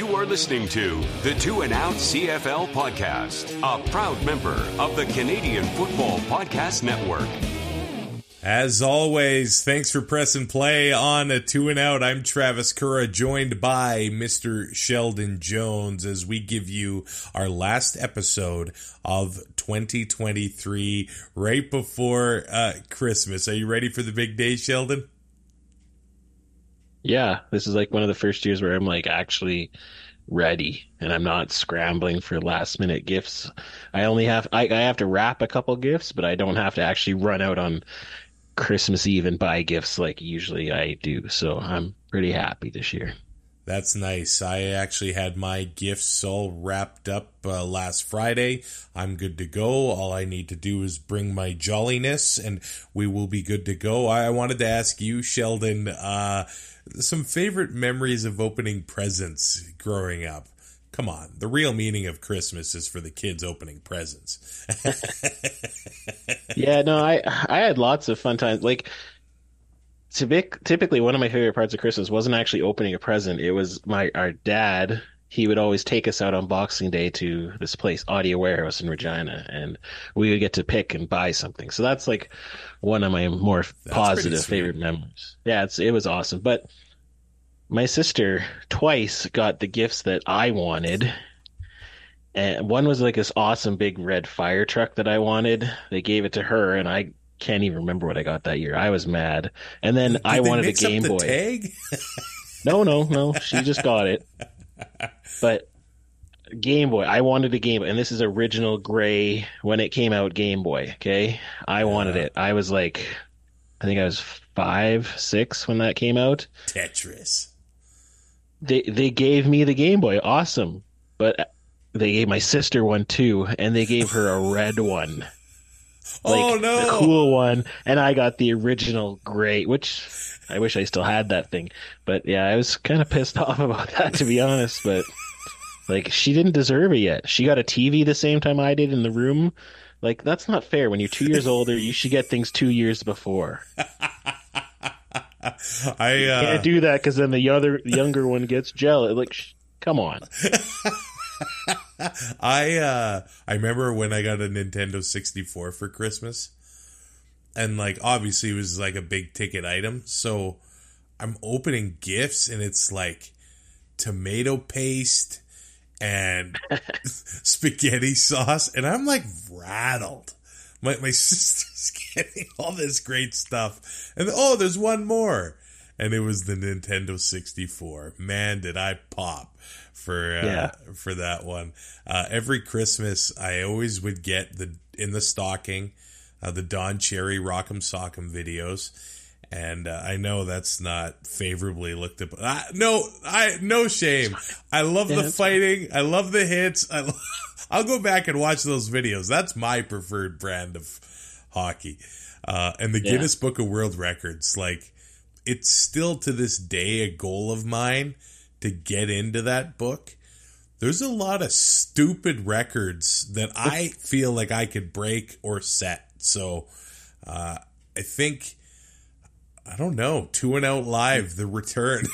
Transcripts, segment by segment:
You are listening to the Two and Out CFL podcast, a proud member of the Canadian Football Podcast Network. As always, thanks for pressing play on a two and out. I'm Travis Currah, joined by Mr. Sheldon Jones as we give you our last episode of 2023 right before uh, Christmas. Are you ready for the big day, Sheldon? Yeah, this is like one of the first years where I'm like actually ready and I'm not scrambling for last minute gifts. I only have I, I have to wrap a couple gifts, but I don't have to actually run out on Christmas Eve and buy gifts like usually I do. So I'm pretty happy this year. That's nice. I actually had my gifts all wrapped up uh, last Friday. I'm good to go. All I need to do is bring my jolliness and we will be good to go. I wanted to ask you, Sheldon, uh, some favorite memories of opening presents growing up come on the real meaning of christmas is for the kids opening presents yeah no i i had lots of fun times like typically one of my favorite parts of christmas wasn't actually opening a present. It was my our dad he would always take us out on boxing day to this place audio warehouse in regina and we would get to pick and buy something. So that's like one of my more that's positive favorite memories. Yeah it's it was awesome. But my sister twice got the gifts that I wanted. And one was like this awesome big red fire truck that I wanted. They gave it to her, and I can't even remember what I got that year. I was mad. And then Did I wanted a Game Boy. Tag? no, no, no. She just got it. But Game Boy. I wanted a Game Boy, and this is original gray when it came out Game Boy. Okay, I wanted it. I was like, I think I was five, six when that came out. Tetris they they gave me the Game Boy. Awesome. But they gave my sister one too, and they gave her a red one. Oh, like, oh no! The cool one, and I got the original gray, which I wish I still had that thing. But yeah, I was kind of pissed off about that to be honest. But like, she didn't deserve it yet. She got a TV the same time I did in the room. Like, that's not fair. When you're two years older, you should get things two years before. I uh, can't do that because then the other younger one gets jealous. Like, sh- come on. I uh, I remember when I got a Nintendo 64 for Christmas, and like obviously it was like a big ticket item. So I'm opening gifts, and it's like tomato paste and spaghetti sauce, and I'm like rattled my, my sister's getting all this great stuff. And oh, there's one more. And it was the Nintendo 64. Man, did I pop for uh, yeah. for that one. Uh, every Christmas, I always would get the in the stocking uh, the Don Cherry Rock'em Sock'em videos. And uh, I know that's not favorably looked at. Uh, no, I no shame. I love yeah, the fighting. I love the hits. I I'll go back and watch those videos. That's my preferred brand of hockey. Uh, and the yeah. Guinness Book of World Records, like, it's still to this day a goal of mine to get into that book. There's a lot of stupid records that I feel like I could break or set. So uh, I think, I don't know, two and out live, the return.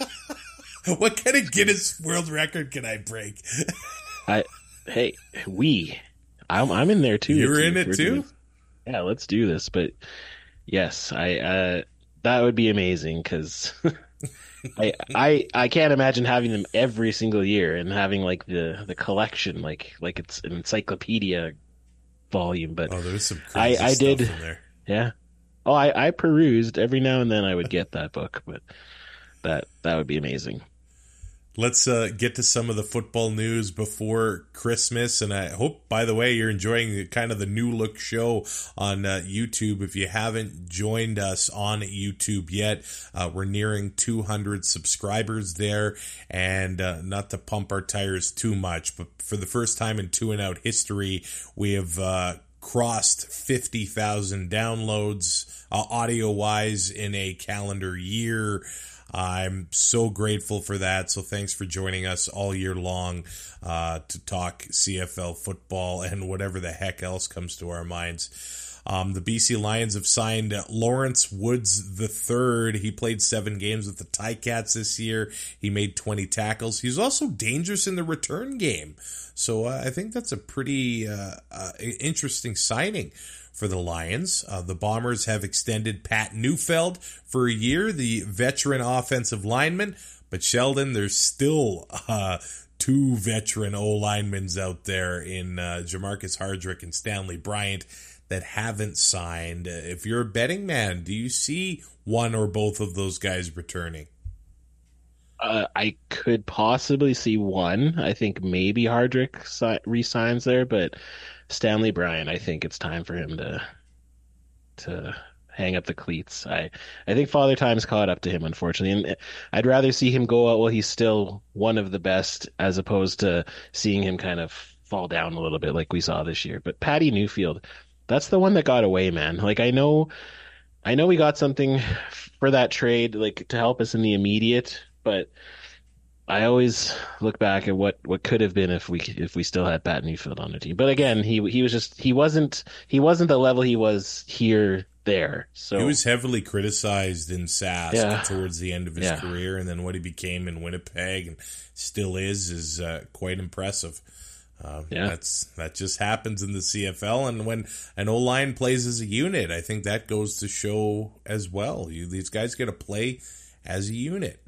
what kind of Guinness World Record can I break? I hey, we, I'm I'm in there too. You're in it too. yeah, let's do this. But yes, I uh, that would be amazing because I I I can't imagine having them every single year and having like the the collection like like it's an encyclopedia volume. But oh, there's some I I did yeah. Oh, I I perused every now and then. I would get that book, but that that would be amazing let's uh, get to some of the football news before Christmas. And I hope, by the way, you're enjoying kind of the new look show on uh, YouTube. If you haven't joined us on YouTube yet, uh, we're nearing 200 subscribers there. And uh, not to pump our tires too much, but for the first time in two and out history, we have uh, crossed 50,000 downloads uh, audio wise in a calendar year. I'm so grateful for that. So thanks for joining us all year long uh, to talk CFL football and whatever the heck else comes to our minds. Um, the BC Lions have signed Lawrence Woods III. He played seven games with the Ticats this year. He made 20 tackles. He's also dangerous in the return game. So uh, I think that's a pretty uh, uh, interesting signing for the Lions. Uh, the Bombers have extended Pat Neufeld for a year, the veteran offensive lineman. But Sheldon, there's still uh, two veteran O linemen out there in uh, Jermarcus Hardrick and Stanley Bryant that haven't signed. If you're a betting man, do you see one or both of those guys returning? Uh, I could possibly see one. I think maybe Hardrick si- resigns there, but Stanley Bryant, I think it's time for him to to hang up the cleats. I I think Father Time's caught up to him, unfortunately, and I'd rather see him go out while he's still one of the best, as opposed to seeing him kind of fall down a little bit like we saw this year. But Patty Neufeld, that's the one that got away, man. Like I know, I know we got something for that trade, like to help us in the immediate, but I always look back at what, what could have been if we if we still had Pat Neufeld on the team. But again, he he was just he wasn't he wasn't the level he was here there. So he was heavily criticized in Sask yeah. towards the end of his yeah. career, and then what he became in Winnipeg and still is is uh, quite impressive. Uh, yeah. That's that just happens in the CFL, and when an O line plays as a unit, I think that goes to show as well. You, these guys get to play as a unit.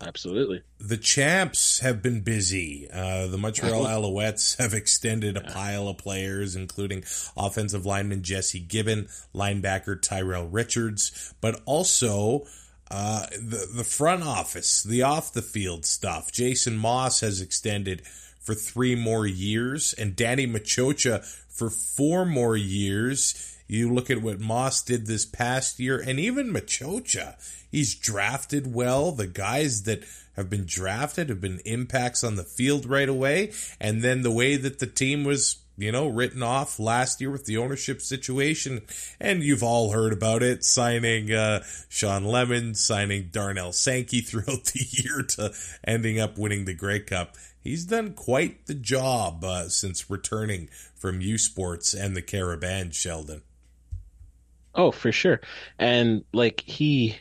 Absolutely. The champs have been busy. Uh, the Montreal Alouettes have extended a pile of players, including offensive lineman Jesse Gibbon, linebacker Tyrell Richards, but also uh, the the front office, the off the field stuff. Jason Moss has extended for three more years, and Danny Maciocia for four more years. You look at what Moss did this past year, and even Maciocia. He's drafted well. The guys that have been drafted have been impacts on the field right away. And then the way that the team was, you know, written off last year with the ownership situation. And you've all heard about it, signing uh, Shawn Lemon, signing Darnell Sankey throughout the year to ending up winning the Grey Cup. He's done quite the job uh, since returning from U Sports and the Carabin, Sheldon. Oh, for sure. And like he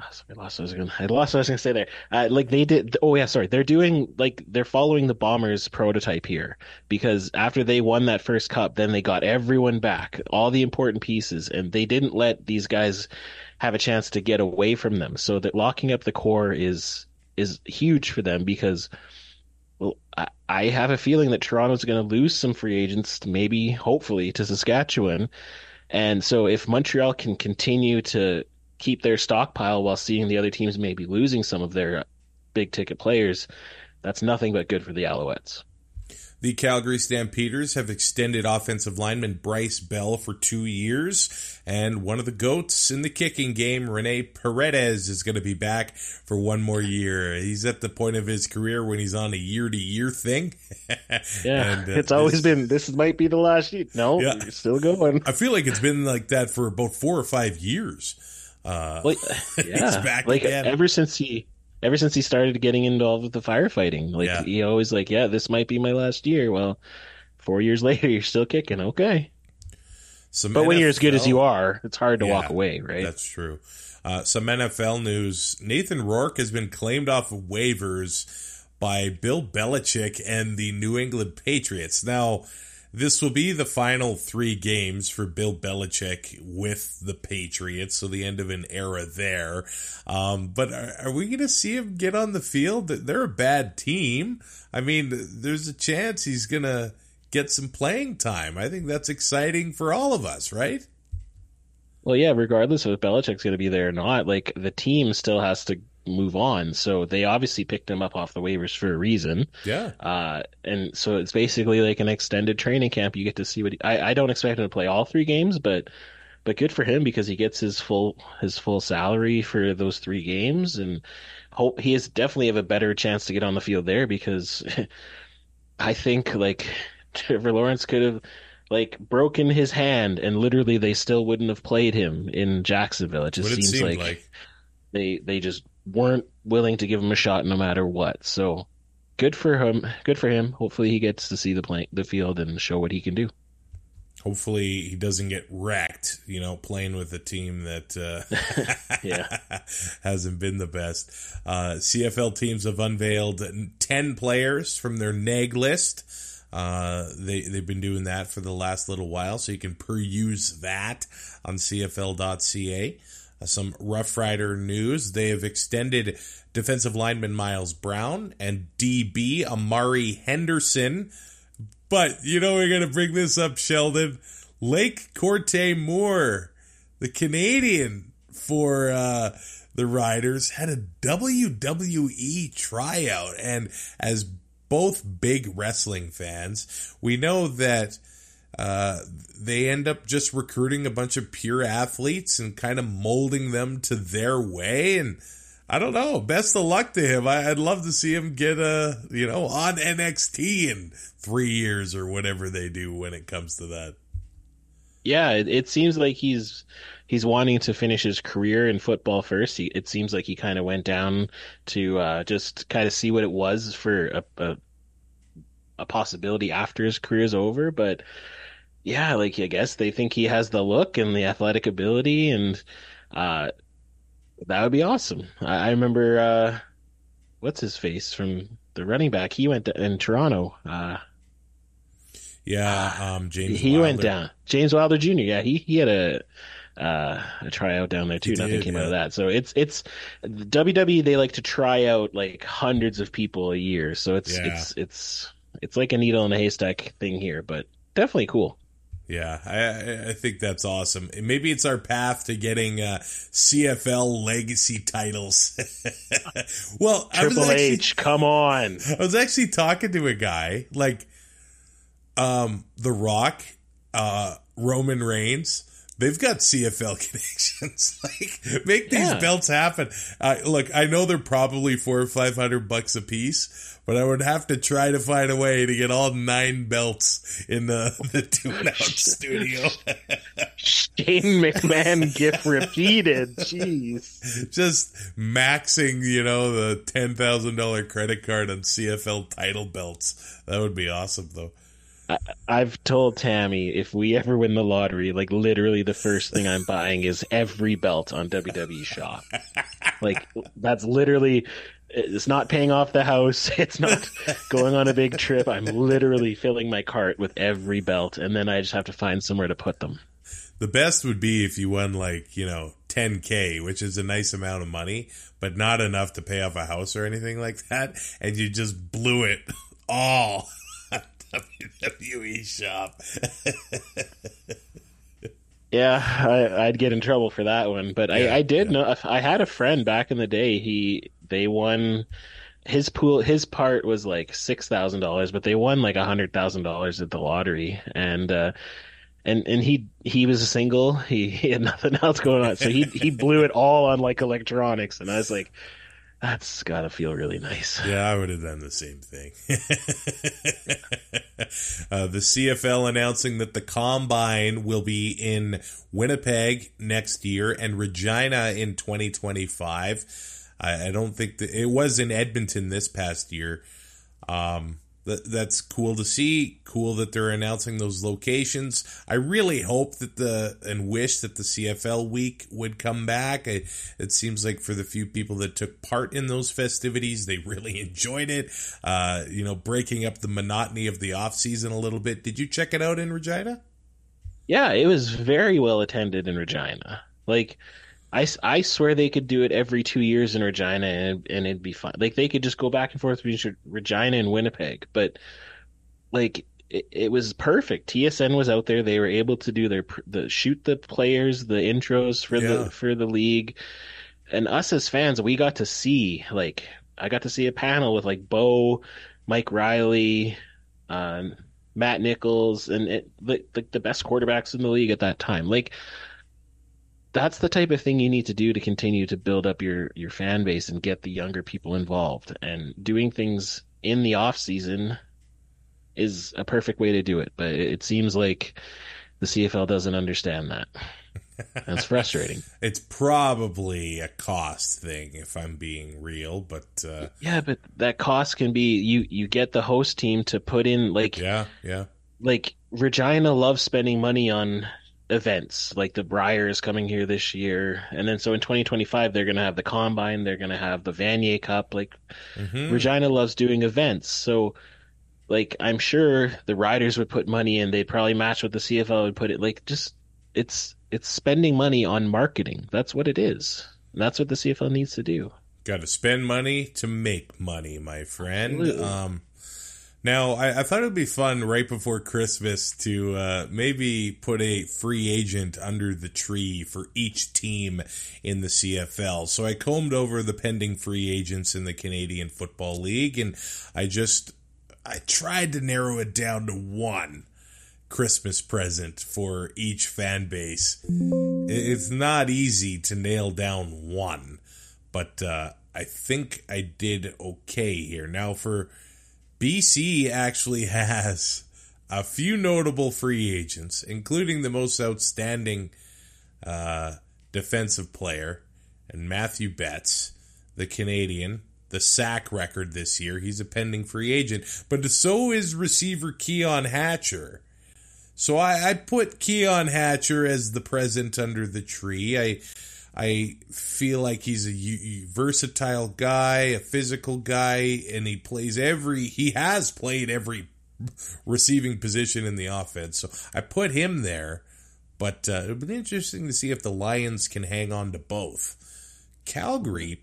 I lost what I was gonna. I lost what I was gonna say there. Uh, like they did. Oh yeah, sorry. They're doing like they're following the Bombers prototype here because after they won that first cup, then they got everyone back, all the important pieces, and they didn't let these guys have a chance to get away from them. So that locking up the core is is huge for them because. Well, I, I have a feeling that Toronto's going to lose some free agents, maybe, hopefully, to Saskatchewan. And so if Montreal can continue to keep their stockpile while seeing the other teams maybe losing some of their big ticket players, that's nothing but good for the Alouettes. The Calgary Stampeders have extended offensive lineman Bryce Bell for two years, and one of the goats in the kicking game, Rene Paredes, is going to be back for one more year. He's at the point of his career when he's on a year-to-year thing. yeah, and, uh, it's always been this might be the last year. No, yeah. you're still going. I feel like it's been like that for about four or five years. Uh, well, yeah, like again. ever since he ever since he started getting involved with the firefighting, like yeah. he always like, yeah, this might be my last year. Well, four years later, you're still kicking. Okay. Some but NFL, when you're as good as you are, it's hard to yeah, walk away, right? That's true. Uh, some NFL news: Nathan Rourke has been claimed off of waivers by Bill Belichick and the New England Patriots. Now, this will be the final three games for Bill Belichick with the Patriots, so the end of an era there. Um, but are, are we going to see him get on the field? They're a bad team. I mean, there's a chance he's going to get some playing time. I think that's exciting for all of us, right? Well, yeah, regardless of if Belichick's going to be there or not, like the team still has to move on. So they obviously picked him up off the waivers for a reason. Yeah. Uh, and so it's basically like an extended training camp. You get to see what he, I, I don't expect him to play all three games, but but good for him because he gets his full his full salary for those three games, and hope he is definitely have a better chance to get on the field there because I think like Trevor Lawrence could have like broken his hand and literally they still wouldn't have played him in Jacksonville. It just what seems it like, like they they just weren't willing to give him a shot no matter what. So good for him. Good for him. Hopefully he gets to see the play, the field and show what he can do. hopefully he doesn't get wrecked, you know, playing with a team that uh, yeah hasn't been the best. Uh, CFL teams have unveiled 10 players from their NAG list. Uh, they, they've been doing that for the last little while, so you can peruse that on CFL.ca. Uh, some Rough Rider news. They have extended defensive lineman Miles Brown and DB Amari Henderson but you know we're gonna bring this up, Sheldon. Lake Corte Moore, the Canadian for uh, the Riders, had a WWE tryout, and as both big wrestling fans, we know that uh, they end up just recruiting a bunch of pure athletes and kind of molding them to their way and I don't know. Best of luck to him. I, would love to see him get a, you know, on NXT in three years or whatever they do when it comes to that. Yeah, it, it seems like he's he's wanting to finish his career in football first. He, it seems like he kind of went down to uh, just kind of see what it was for a, a, a possibility after his career's over. But yeah, like I guess they think he has the look and the athletic ability and. Uh, that would be awesome. I, I remember uh, what's his face from the running back. He went to, in Toronto. Uh, yeah, um, James. He Wilder. went down. James Wilder Jr. Yeah, he he had a uh, a tryout down there too. Nothing did, came yeah. out of that. So it's it's WWE. They like to try out like hundreds of people a year. So it's yeah. it's it's it's like a needle in a haystack thing here, but definitely cool. Yeah, I, I think that's awesome. Maybe it's our path to getting uh, CFL legacy titles. well, Triple actually, H, come on! I was actually talking to a guy like, um, The Rock, uh, Roman Reigns. They've got CFL connections. like, make these yeah. belts happen. Uh, look, I know they're probably four or five hundred bucks a piece, but I would have to try to find a way to get all nine belts in the, the tune out studio. Shane McMahon gift repeated. Jeez. Just maxing, you know, the $10,000 credit card on CFL title belts. That would be awesome, though. I've told Tammy if we ever win the lottery, like literally the first thing I'm buying is every belt on WWE Shop. like that's literally it's not paying off the house. It's not going on a big trip. I'm literally filling my cart with every belt, and then I just have to find somewhere to put them. The best would be if you won like you know 10k, which is a nice amount of money, but not enough to pay off a house or anything like that, and you just blew it all. WWE shop. Yeah, I, would get in trouble for that one, but yeah, I, I, did yeah. know I had a friend back in the day. He they won his pool. His part was like six thousand dollars, but they won like a hundred thousand dollars at the lottery, and uh, and and he he was a single. He, he had nothing else going on, so he he blew it all on like electronics, and I was like, that's got to feel really nice. Yeah, I would have done the same thing. uh, the CFL announcing that the combine will be in Winnipeg next year and Regina in 2025. I, I don't think that it was in Edmonton this past year. Um, that that's cool to see. Cool that they're announcing those locations. I really hope that the and wish that the CFL week would come back. It seems like for the few people that took part in those festivities, they really enjoyed it. Uh, you know, breaking up the monotony of the off season a little bit. Did you check it out in Regina? Yeah, it was very well attended in Regina. Like I, I swear they could do it every two years in Regina and, and it'd be fine. Like they could just go back and forth between Regina and Winnipeg, but like it, it, was perfect. TSN was out there; they were able to do their the shoot the players, the intros for yeah. the for the league, and us as fans, we got to see like I got to see a panel with like Bo, Mike Riley, um, Matt Nichols, and it, the, the the best quarterbacks in the league at that time. Like that's the type of thing you need to do to continue to build up your your fan base and get the younger people involved. And doing things in the off season is a perfect way to do it but it seems like the CFL doesn't understand that. That's frustrating. It's probably a cost thing if i'm being real but uh... yeah but that cost can be you you get the host team to put in like yeah yeah. like Regina loves spending money on events like the Brier is coming here this year, and then so in 2025 they're going to have the Combine, they're going to have the Vanier Cup. Like Mhm. Regina loves doing events, so like I'm sure the riders would put money in. They'd probably match what the CFL would put it. Like just it's it's spending money on marketing. That's what it is. And that's what the CFL needs to do. Got to spend money to make money, my friend. Absolutely. Um, now, I, I thought it would be fun right before Christmas to uh, maybe put a free agent under the tree for each team in the CFL. So I combed over the pending free agents in the Canadian Football League, and I just I tried to narrow it down to one Christmas present for each fan base. It's not easy to nail down one but uh, I think I did okay here. Now, for BC, actually has a few notable free agents, including the most outstanding uh, defensive player, and Mathieu Betts, the Canadian, the sack record this year. He's a pending free agent, but so is receiver Keon Hatcher. So I, I put Keon Hatcher as the present under the tree. I I feel like he's a versatile guy, a physical guy, and he plays every. He has played every receiving position in the offense. So I put him there. But uh, it'll be interesting to see if the Lions can hang on to both. Calgary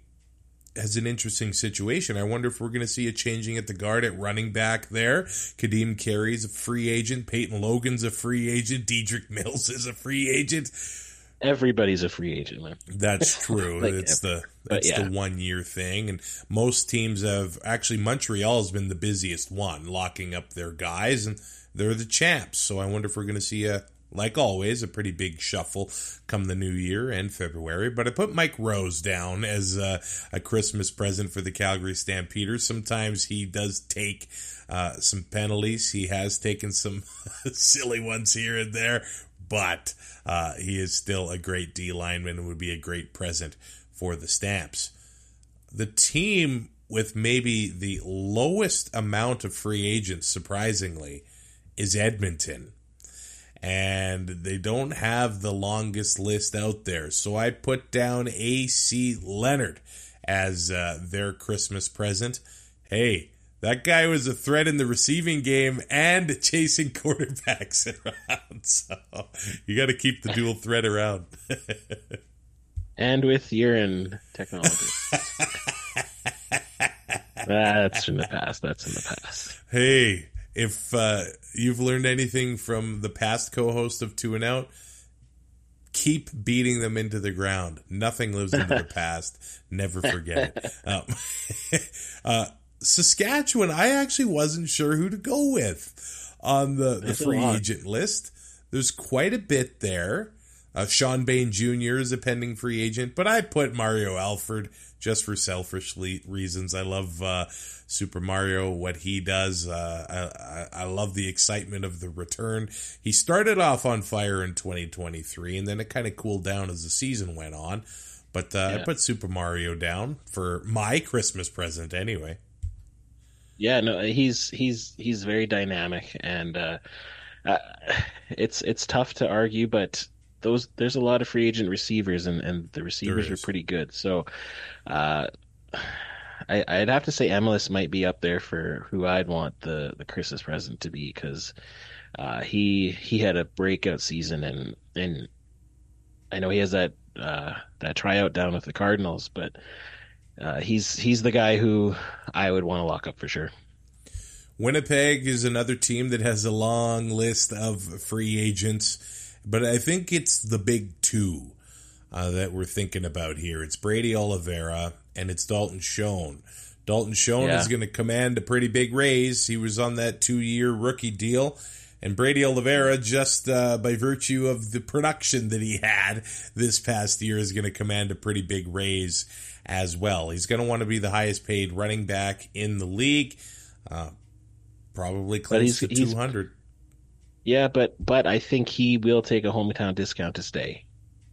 has an interesting situation. I wonder if we're going to see a changing at the guard at running back there. Kadeem Carey's a free agent. Peyton Logan's a free agent. Dedrick Mills is a free agent. Everybody's a free agent, man. That's true. Like, it's the it's yeah. the one year thing, and most teams have actually Montreal has been the busiest one, locking up their guys, and they're the champs. So I wonder if we're going to see a like always a pretty big shuffle come the new year and February. But I put Mike Rose down as a, a Christmas present for the Calgary Stampeders. Sometimes he does take uh, some penalties. He has taken some silly ones here and there, but uh, he is still a great D lineman and would be a great present for the Stamps. The team with maybe the lowest amount of free agents, surprisingly, is Edmonton. And they don't have the longest list out there. So I put down AC Leonard as uh, their Christmas present. Hey, that guy was a threat in the receiving game and chasing quarterbacks around. So you got to keep the dual threat around. And with urine technology. That's in the past. That's in the past. hey, if uh, you've learned anything from the past co-host of Two and Out, keep beating them into the ground. Nothing lives into the past. Never forget it. Um, uh, Saskatchewan, I actually wasn't sure who to go with on the, the free agent list. There's quite a bit there. Uh, Shawn Bane Jr. is a pending free agent, but I put Mario Alford just for selfish le- reasons. I love uh, Super Mario, what he does. Uh, I, I, love the excitement of the return. He started off on fire in 2023, and then it kind of cooled down as the season went on. But uh, I put Super Mario down for my Christmas present anyway. Yeah, no, he's he's he's very dynamic, and uh, uh, it's it's tough to argue, but those there's a lot of free agent receivers, and, and the receivers are pretty good. So, uh, I, I'd have to say Emilus might be up there for who I'd want the the Christmas present to be because uh, he he had a breakout season, and and I know he has that uh, that tryout down with the Cardinals, but. Uh, he's he's the guy who I would want to lock up for sure. Winnipeg is another team that has a long list of free agents, but I think it's the big two uh, that we're thinking about here. It's Brady Oliveira and it's Dalton Schoen. Dalton Schoen Yeah. is going to command a pretty big raise. He was on that two year rookie deal. And Brady Oliveira, just uh, by virtue of the production that he had this past year, is going to command a pretty big raise as well. He's going to want to be the highest paid running back in the league. Uh, probably close to he's- 200. Yeah, but but I think he will take a hometown discount to stay.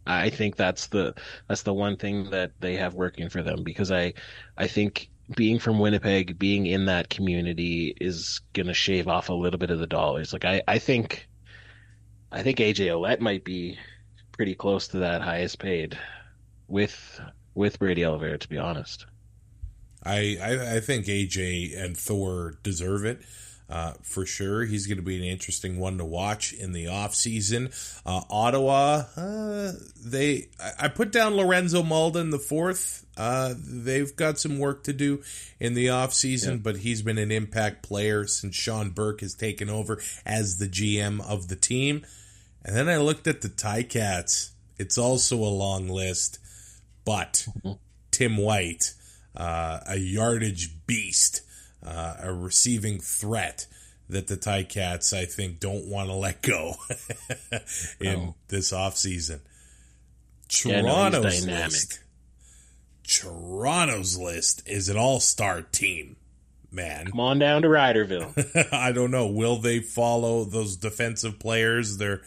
I think that's the that's the one thing that they have working for them because I I think being from Winnipeg, being in that community is going to shave off a little bit of the dollars. Like I, I think, I think AJ Ouellette might be pretty close to that highest paid with with Brady Oliveira, to be honest. I, I, I think AJ and Thor deserve it. Uh, for sure. He's going to be an interesting one to watch in the offseason. Uh, Ottawa, uh, they I, put down Lorenzo Mauldin the fourth. Uh, they've got some work to do in the offseason, yeah. but he's been an impact player since Shawn Burke has taken over as the GM of the team. And then I looked at the Ticats. It's also a long list, but. Tim White, uh, a yardage beast uh, a receiving threat that the Ticats, I think, don't want to let go in oh. this offseason. Toronto's yeah, no, list. Toronto's list is an all-star team, man. Come on down to Riderville. I don't know. Will they follow those defensive players? Their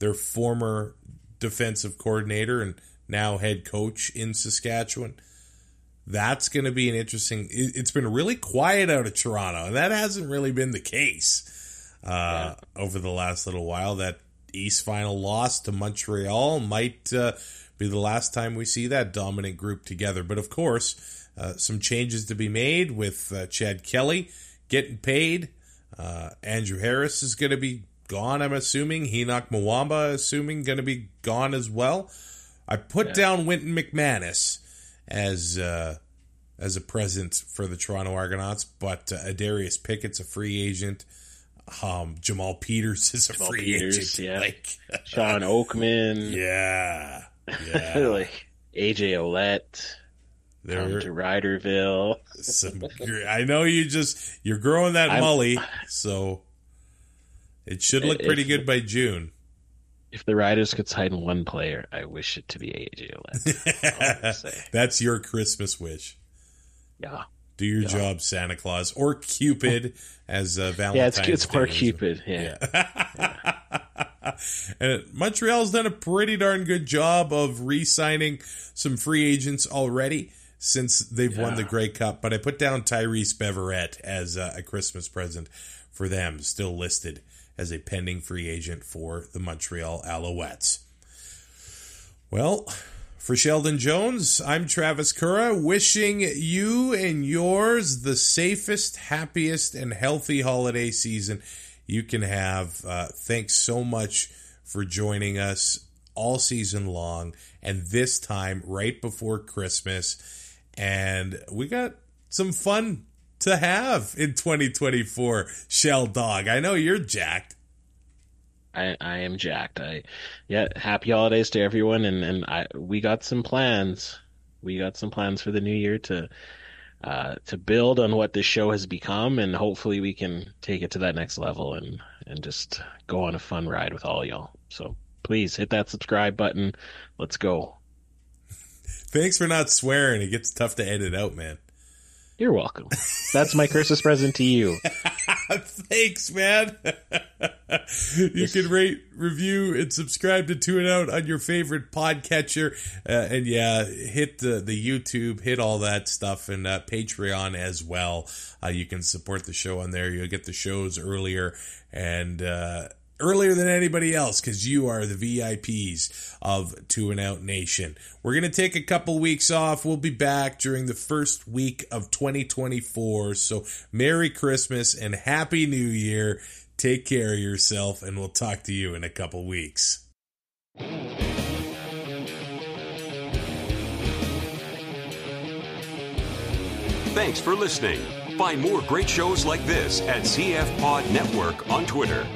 their former defensive coordinator and now head coach in Saskatchewan that's going to be an interesting. It, has been really quiet out of Toronto, and that hasn't really been the case uh, yeah. over the last little while. That East final loss to Montreal might uh, be the last time we see that dominant group together. But of course, uh, some changes to be made with uh, Chad Kelly getting paid. Uh, Andrew Harris is going to be gone. I'm assuming Henoc Muamba, assuming going to be gone as well. I put yeah. down Wynton McManis as uh, as a present for the Toronto Argonauts, but uh, Adarius Pickett's a free agent. Um, Jamal Peters is a Jamal free Peters, agent. Yeah. Like Shawn Oakman. Yeah. Yeah. like AJ Ouellette. They're, come to Riderville. some, I know you just you're growing that I'm, mully, so it should look pretty if, good by June if the Riders could sign one player, I wish it to be AJ Ouellette. That's your Christmas wish. Yeah. Do your yeah. job, Santa Claus, or Cupid, as uh, Valentine's. Yeah, it's, it's more Cupid. Yeah. yeah. and Montreal's done a pretty darn good job of re-signing some free agents already since they've won the Grey Cup. But I put down Tyrice Beverette as uh, a Christmas present for them, still listed as a pending free agent for the Montreal Alouettes. Well, for Sheldon Jones, I'm Travis Currah, wishing you and yours the safest, happiest, and healthy holiday season you can have. Uh, thanks so much for joining us all season long, and this time right before Christmas. And we got some fun to have in 2024, Shell Dog. I know you're jacked. I, I am jacked. I yeah, happy holidays to everyone and, and I we got some plans. We got some plans for the new year to uh, to build on what this show has become and hopefully we can take it to that next level and and just go on a fun ride with all y'all. So please hit that subscribe button. Let's go. Thanks for not swearing. It gets tough to edit out, man. You're welcome. That's my Christmas present to you. Thanks, man. you can rate, review, and subscribe to Tune Out on your favorite podcatcher. Uh, and yeah, hit the, the YouTube, hit all that stuff, and uh, Patreon as well. Uh, you can support the show on there. You'll get the shows earlier and uh, earlier than anybody else because you are the VIPs of Two and Out Nation. We're going to take a couple weeks off. We'll be back during the first week of 2024. So, Merry Christmas and Happy New Year. Take care of yourself, and we'll talk to you in a couple weeks. Thanks for listening. Find more great shows like this at CF Pod Network on Twitter.